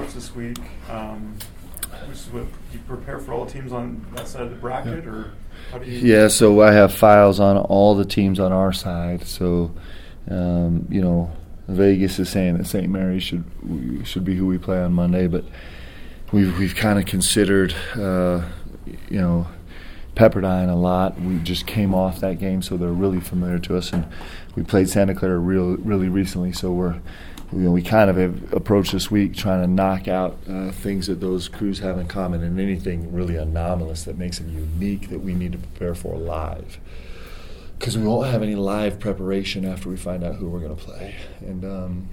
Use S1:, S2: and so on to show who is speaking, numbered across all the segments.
S1: approach this week, um, which is what you prepare for all the teams on that side of the bracket, or how do you?
S2: Yeah, so I have files on all the teams on our side. So, um, you know, Vegas is saying that St. Mary's should should be who we play on Monday, but we've we've kind of considered, uh, you know, Pepperdine a lot. We just came off that game, so they're really familiar to us, and we played Santa Clara real really recently, so we're. You know, we kind of have approached this week trying to knock out uh, things that those crews have in common and anything really anomalous that makes it unique that we need to prepare for live because we won't have any live preparation after we find out who we're going to play. And um,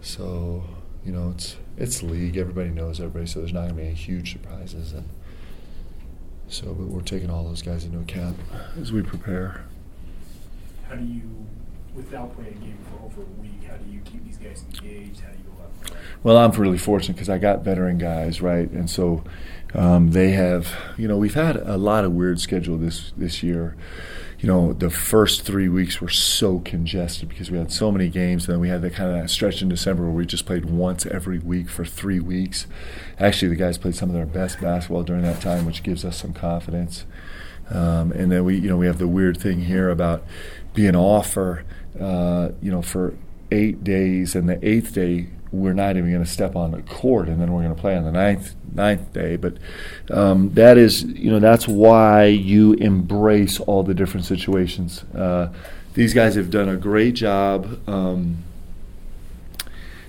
S2: so, you know, it's it's league. Everybody knows everybody, so there's not going to be any huge surprises. And so, but we're taking all those guys into account as we prepare.
S3: How do you, without playing a game for over a week, how do you keep these guys engaged? How do you go?
S2: Well, I'm really fortunate because I got veteran guys, right? And so um, they have, you know, we've had a lot of weird schedule this this year you know, the first three weeks were so congested because we had so many games. And then we had that kind of that stretch in December where we just played once every week for three weeks. Actually, the guys played some of their best basketball during that time, which gives us some confidence. Um, and then we, you know, we have the weird thing here about being off for, uh, you know, for eight days, and the eighth day we're not even going to step on the court, and then we're going to play on the ninth ninth day. But um, that is, you know, that's why you embrace all the different situations. Uh, these guys have done a great job. Um,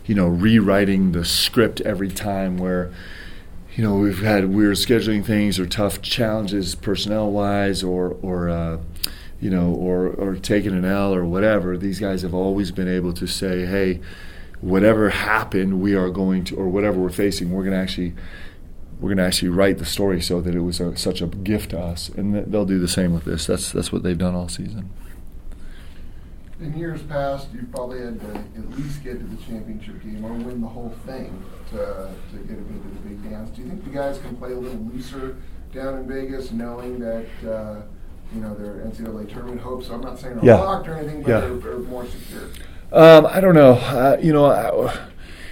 S2: you know, rewriting the script every time where, you know, we've had weird scheduling things or tough challenges personnel wise or, or, uh, you know, or, or taking an L or whatever. These guys have always been able to say, hey, whatever happened, we are going to, or whatever we're facing, we're going to actually, we're going to actually write the story so that it was a, such a gift to us, and they'll do the same with this. That's that's what they've done all season.
S4: In years past, you've probably had to at least get to the championship game or win the whole thing to, to get a bit of the big dance. Do you think the guys can play a little looser down in Vegas, knowing that uh, you know their NCAA tournament hopes? So I'm not saying they're
S2: Yeah.
S4: locked or anything, but
S2: Yeah.
S4: they're, they're more secure.
S2: Um, I don't know. Uh, you know, I,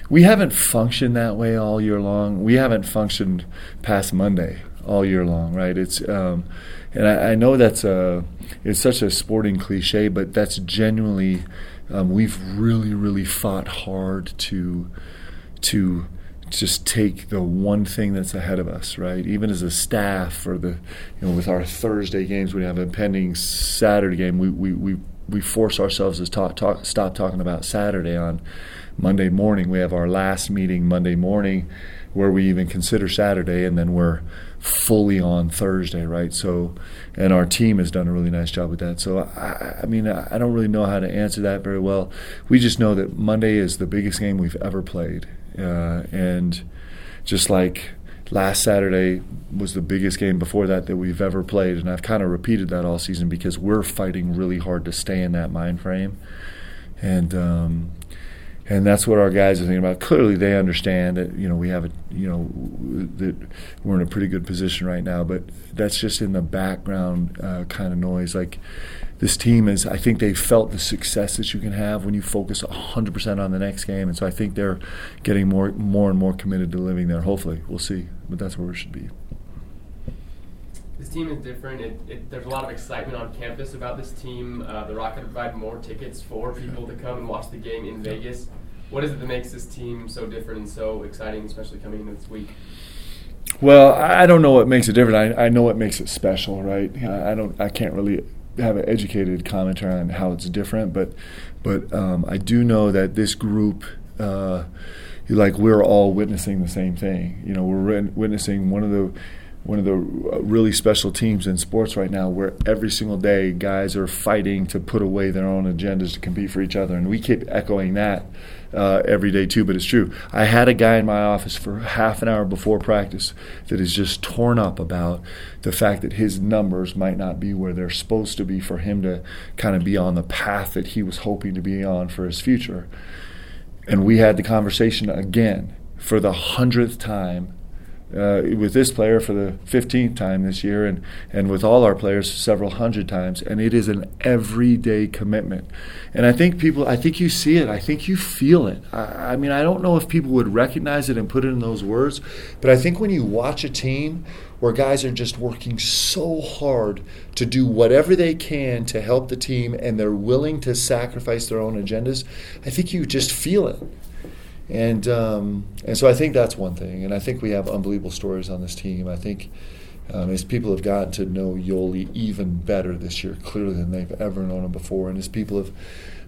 S2: we haven't functioned that way all year long. We haven't functioned past Monday all year long, right? It's um, and I, I know that's a it's such a sporting cliche, but that's genuinely um, we've really really fought hard to to just take the one thing that's ahead of us, right? Even as a staff, for the you know, with our Thursday games, we have a pending Saturday game. We we we, we force ourselves to talk, talk, stop talking about Saturday on Monday morning. We have our last meeting Monday morning, where we even consider Saturday, and then we're fully on Thursday, right? So, and our team has done a really nice job with that. So, I, I mean, I don't really know how to answer that very well. We just know that Monday is the biggest game we've ever played, uh, and just like last Saturday was the biggest game before that that we've ever played, and I've kind of repeated that all season because we're fighting really hard to stay in that mind frame, and um, and that's what our guys are thinking about. Clearly, they understand that you know we have a you know that we're in a pretty good position right now, but that's just in the background uh, kind of noise. Like this team is, I think they felt the success that you can have when you focus 100% on the next game, and so I think they're getting more more and more committed to living there. Hopefully, we'll see, but that's where we should be.
S5: Team is different. It, it, there's a lot of excitement on campus about this team. Uh, the Rocket provide more tickets for people to come and watch the game in Vegas. What is it that makes this team so different and so exciting, especially coming into this week?
S2: Well, I I don't know what makes it different. I, I know what makes it special, right? I I don't. I can't really have an educated commentary on how it's different, but but um, I do know that this group, uh, like we're all witnessing the same thing. You know, we're witnessing one of the one of the uh, really special teams in sports right now where every single day guys are fighting to put away their own agendas to compete for each other. And we keep echoing that uh, every day too but it's true. I had a guy in my office for half an hour before practice that is just torn up about the fact that his numbers might not be where they're supposed to be for him to kind of be on the path that he was hoping to be on for his future. And we had the conversation again for the hundredth time uh, with this player for the 15th time this year, and, and with all our players several hundred times. And it is an everyday commitment. And I think people, I think you see it, I think you feel it. I, I mean, I don't know if people would recognize it and put it in those words, but I think when you watch a team where guys are just working so hard to do whatever they can to help the team and they're willing to sacrifice their own agendas, I think you just feel it. And um, and so I think that's one thing. And I think we have unbelievable stories on this team. I think um, as people have gotten to know Yoeli even better this year, clearly than they've ever known him before, and as people have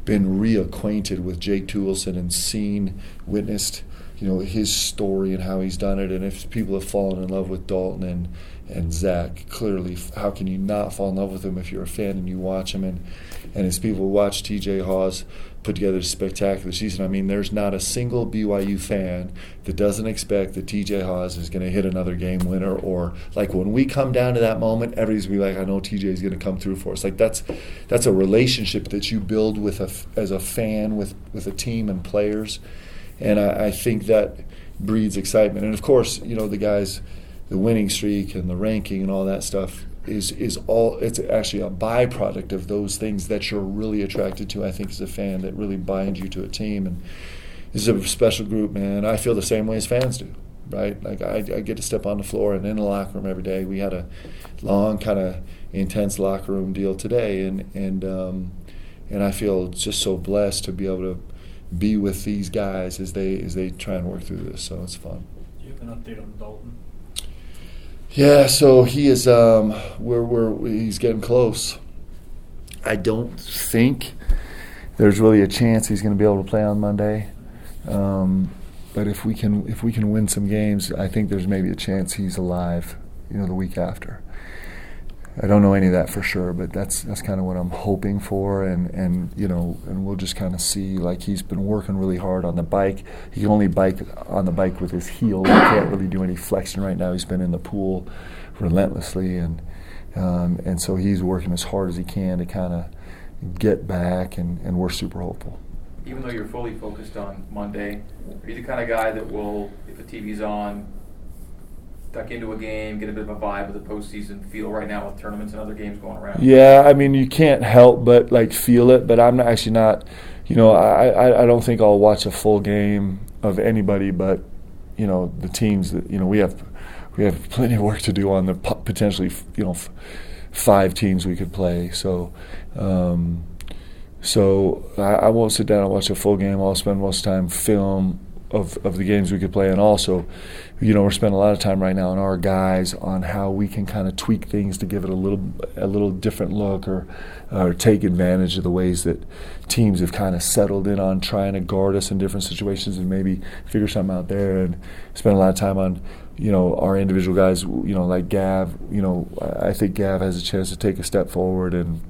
S2: been reacquainted with Jake Toolson and seen, witnessed, you know, his story and how he's done it, and if people have fallen in love with Dalton and and Zac, clearly, how can you not fall in love with him if you're a fan and you watch him? And and as people watch T.J. Haws put together a spectacular season. I mean, there's not a single BYU fan that doesn't expect that TJ Haws is going to hit another game winner, or like when we come down to that moment, everybody's be like, "I know TJ is going to come through for us." Like that's that's a relationship that you build with a as a fan with with a team and players, and I, I think that breeds excitement. And of course, you know the guys, the winning streak and the ranking and all that stuff is is all it's actually a byproduct of those things that you're really attracted to. I think as a fan that really binds you to a team, and this is a special group, man. I feel the same way as fans do, right? Like I, I get to step on the floor and in the locker room every day. We had a long kind of intense locker room deal today, and and um, and I feel just so blessed to be able to be with these guys as they as they try and work through this. So it's fun.
S3: Do you have an update on Dalton?
S2: Yeah, so he is. Um, we're, we're he's getting close. I don't think there's really a chance he's going to be able to play on Monday. Um, but if we can if we can win some games, I think there's maybe a chance he's alive. You know, the week after. I don't know any of that for sure, but that's that's kind of what I'm hoping for, and and you know, and we'll just kind of see. Like he's been working really hard on the bike. He can only bike on the bike with his heel. He can't really do any flexion right now. He's been in the pool relentlessly, and um, and so he's working as hard as he can to kind of get back, and, and we're super hopeful.
S6: Even though you're fully focused on Monday, are you the kind of guy that will, if the TV's on, duck into a game, get a bit of a vibe of the postseason feel right now with tournaments and other games going around.
S2: Yeah, I mean you can't help but like feel it, but I'm actually not. You know, I, I I don't think I'll watch a full game of anybody, but you know the teams that you know we have we have plenty of work to do on the potentially you know five teams we could play. So. Um, so I, I won't sit down and watch a full game. I'll spend most of time film of, of the games we could play, and also, you know, we're spending a lot of time right now on our guys on how we can kind of tweak things to give it a little a little different look, or or take advantage of the ways that teams have kind of settled in on trying to guard us in different situations, and maybe figure something out there, and spend a lot of time on you know our individual guys, you know, like Gav. You know, I think Gav has a chance to take a step forward and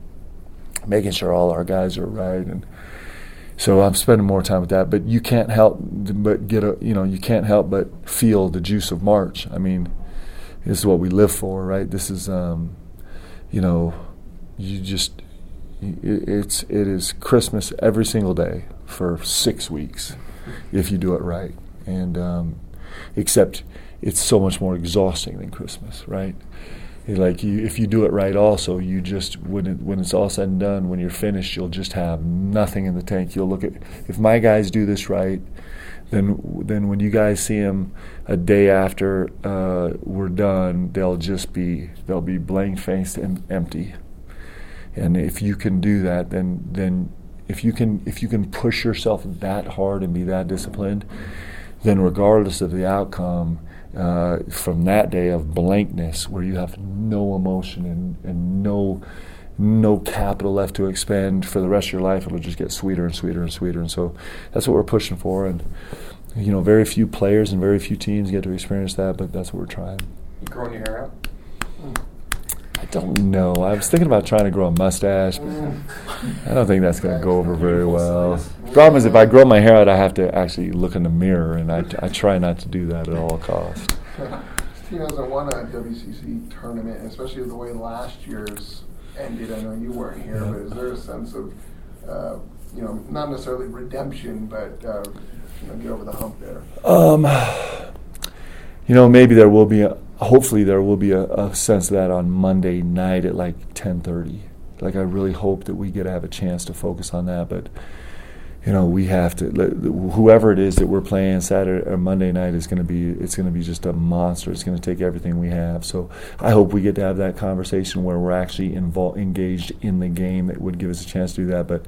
S2: making sure all our guys are right and so I'm spending more time with that. But you can't help but get a you know you can't help but feel the juice of March. I mean, this is what we live for, right? This is um, you know you just it, it's it is Christmas every single day for six weeks if you do it right, and um, except it's so much more exhausting than Christmas, right? Like you, if you do it right also you just when it, when it's all said and done when you're finished you'll just have nothing in the tank. You'll look at if my guys do this right then then when you guys see them a day after uh, we're done they'll just be they'll be blank faced and empty. And if you can do that then then if you can if you can push yourself that hard and be that disciplined then regardless of the outcome uh, from that day of blankness where you have no emotion and, and no no capital left to expend for the rest of your life it'll just get sweeter and sweeter and sweeter. And so that's what we're pushing for. And you know very few players and very few teams get to experience that but that's what we're trying.
S6: You growing your hair out?
S2: I don't know. I was thinking about trying to grow a mustache, but I don't think that's going to go over very well. Problem is, if I grow my hair out, I have to actually look in the mirror, and I, I try not to do that at all costs.
S4: Team hasn't won a WCC tournament, especially the way last year's ended. I know you weren't here, yeah. but is there a sense of, uh, you know, not necessarily redemption, but uh, you know, get over the hump there?
S2: Um, you know, maybe there will be a, hopefully there will be a, a sense of that on Monday night at like 10:30. Like I really hope that we get to have a chance to focus on that, but you know, we have to. Whoever it is that we're playing Saturday or Monday night is going to be. It's going to be just a monster. It's going to take everything we have. So I hope we get to have that conversation where we're actually involved, engaged in the game. That would give us a chance to do that. But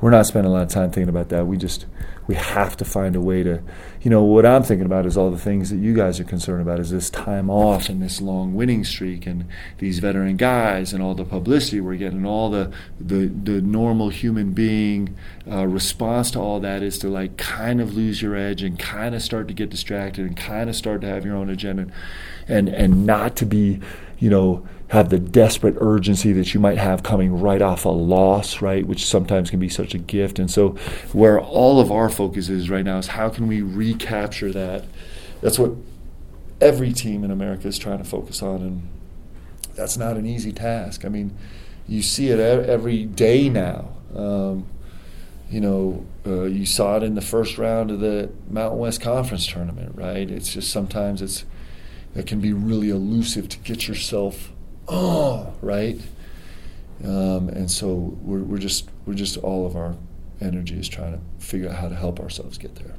S2: we're not spending a lot of time thinking about that. We just we have to find a way to, you know, what I'm thinking about is all the things that you guys are concerned about is this time off and this long winning streak and these veteran guys and all the publicity we're getting, all the the, the normal human being uh, response to all that is to like kind of lose your edge and kind of start to get distracted and kind of start to have your own agenda and and not to be, you know, have the desperate urgency that you might have coming right off a loss, right, which sometimes can be such a gift. And so, where all of our focus is right now is how can we recapture that? That's what every team in America is trying to focus on, and that's not an easy task. I mean, you see it every day now. Um, you know, uh, you saw it in the first round of the Mountain West Conference tournament, right? It's just sometimes it's it can be really elusive to get yourself oh, right? Um, and so we're, we're just we're just all of our energy is trying to figure out how to help ourselves get there.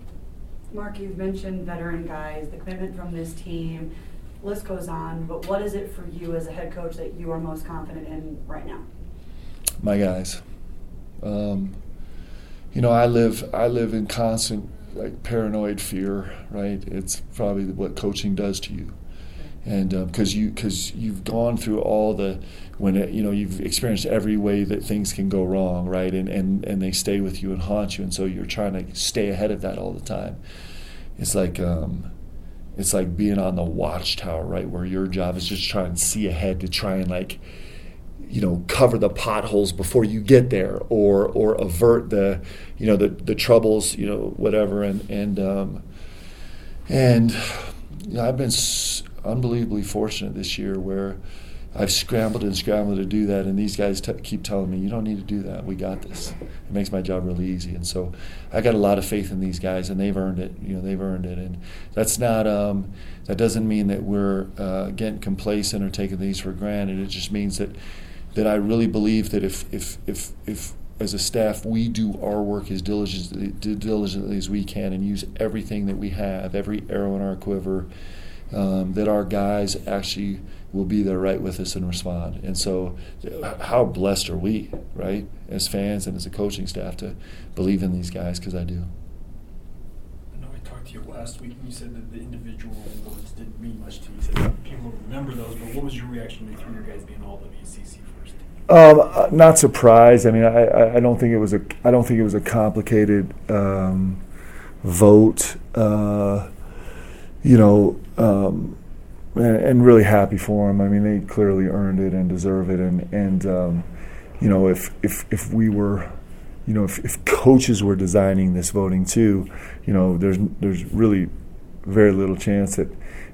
S7: Mark, you've mentioned veteran guys, the commitment from this team. List goes on, but what is it for you as a head coach that you are most confident in right now?
S2: My guys. Um, you know, I live I live in constant like paranoid fear. Right? It's probably what coaching does to you and because um, you because you've gone through all the when it, you know you've experienced every way that things can go wrong right? And, and and they stay with you and haunt you. And so you're trying to stay ahead of that all the time. It's like um, it's like being on the watchtower right? Where your job is just try and see ahead to try and like you know cover the potholes before you get there or or avert the you know the the troubles you know whatever. And and um, and you know, I've been unbelievably fortunate this year where I've scrambled and scrambled to do that, and these guys t- keep telling me, "You don't need to do that. We got this." It makes my job really easy, and so I got a lot of faith in these guys, and they've earned it. You know, they've earned it, and that's not. Um, that doesn't mean that we're uh, getting complacent or taking these for granted. It just means that that I really believe that if if if if as a staff we do our work as diligently, diligently as we can and use everything that we have, every arrow in our quiver um, that our guys actually will be there right with us and respond. And so, how blessed are we, right, as fans and as a coaching staff to believe in these guys? Because I do.
S3: I know I talked to you last week, and you said that the individual awards didn't mean much to you. You said people remember those, but what was your reaction to three of your guys being all WCC first?
S2: Um, uh, not surprised. I mean, I, I don't think it was a I don't think it was a complicated um, vote. Uh, you know, um, and, and, really happy for them. I mean, they clearly earned it and deserve it. And and um, you know, if if if we were, you know, if, if coaches were designing this voting too, you know, there's there's really very little chance that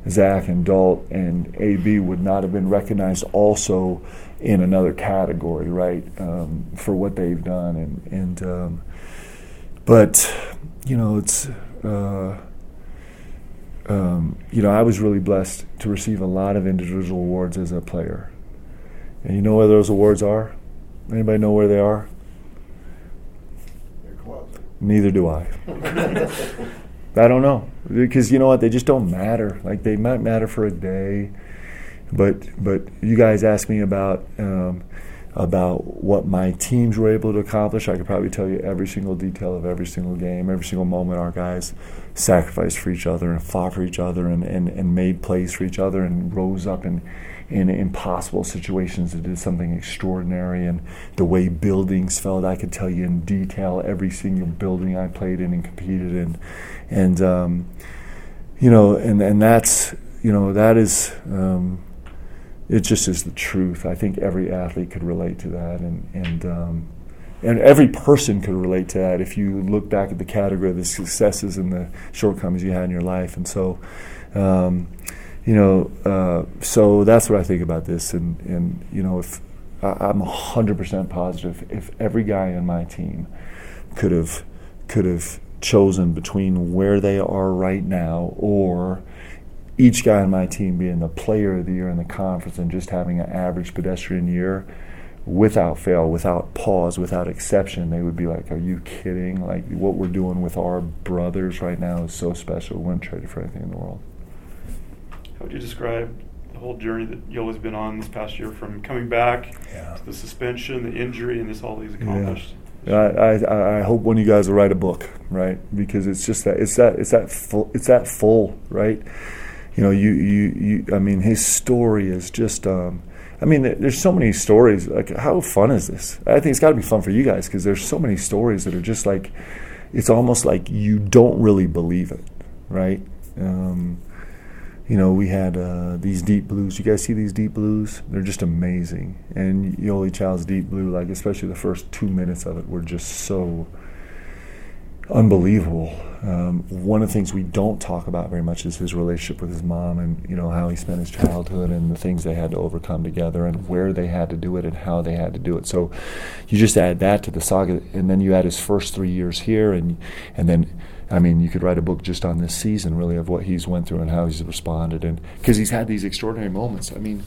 S2: Zach and Dalt and AB would not have been recognized also in another category, right, um, for what they've done. And and um, but you know, it's. Uh, um, you know, I was really blessed to receive a lot of individual awards as a player. And you know where those awards are? Anybody know where they are? Neither do I. I don't know because you know what? They just don't matter. Like they might matter for a day, but but you guys asked me about um, about what my teams were able to accomplish. I could probably tell you every single detail of every single game, every single moment our guys sacrificed for each other and fought for each other and, and, and made plays for each other and rose up in, in impossible situations and did something extraordinary. And the way buildings felt, I could tell you in detail every single building I played in and competed in. And, um, you know, and, and that's, you know, that is. Um, it just is the truth. I think every athlete could relate to that, and and um, and every person could relate to that if you look back at the category of the successes and the shortcomings you had in your life. And so, um, you know, uh, so that's what I think about this. And and you know, if I'm hundred percent positive, if every guy on my team could have could have chosen between where they are right now or each guy on my team being the player of the year in the conference and just having an average pedestrian year without fail, without pause, without exception, they would be like, Are you kidding? Like, what we're doing with our brothers right now is so special. We wouldn't trade it for anything in the world.
S1: How would you describe the whole journey that Yoeli's been on this past year from coming back
S2: Yeah.
S1: to the suspension, the injury, and this all he's accomplished?
S2: I, I, I hope one of you guys will write a book, right? Because it's just that it's that it's that full it's that full, right? You know, you you, you I mean, his story is just. Um, I mean, there's so many stories. Like, how fun is this? I think it's got to be fun for you guys because there's so many stories that are just like, it's almost like you don't really believe it, right? Um, you know, we had uh, these deep blues. You guys see these deep blues? They're just amazing. And Yoeli Child's deep blue, like especially the first two minutes of it, were just so unbelievable. Um, one of the things we don't talk about very much is his relationship with his mom, and you know how he spent his childhood and the things they had to overcome together, and where they had to do it and how they had to do it. So, you just add that to the saga, and then you add his first three years here, and and then I mean, you could write a book just on this season, really, of what he's went through and how he's responded, and because he's had these extraordinary moments. I mean,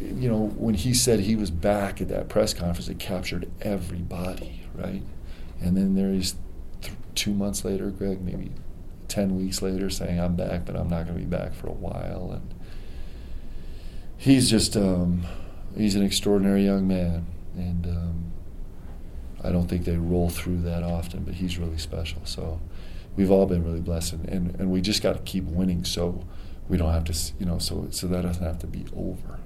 S2: you know, when he said he was back at that press conference, it captured everybody, right? And then there th- two months later, Greg, maybe ten weeks later, saying I'm back, but I'm not going to be back for a while, and he's just um, he's an extraordinary young man, and um, I don't think they roll through that often, but he's really special. So we've all been really blessed, and, and, and we just got to keep winning so we don't have to, you know, so so that doesn't have to be over.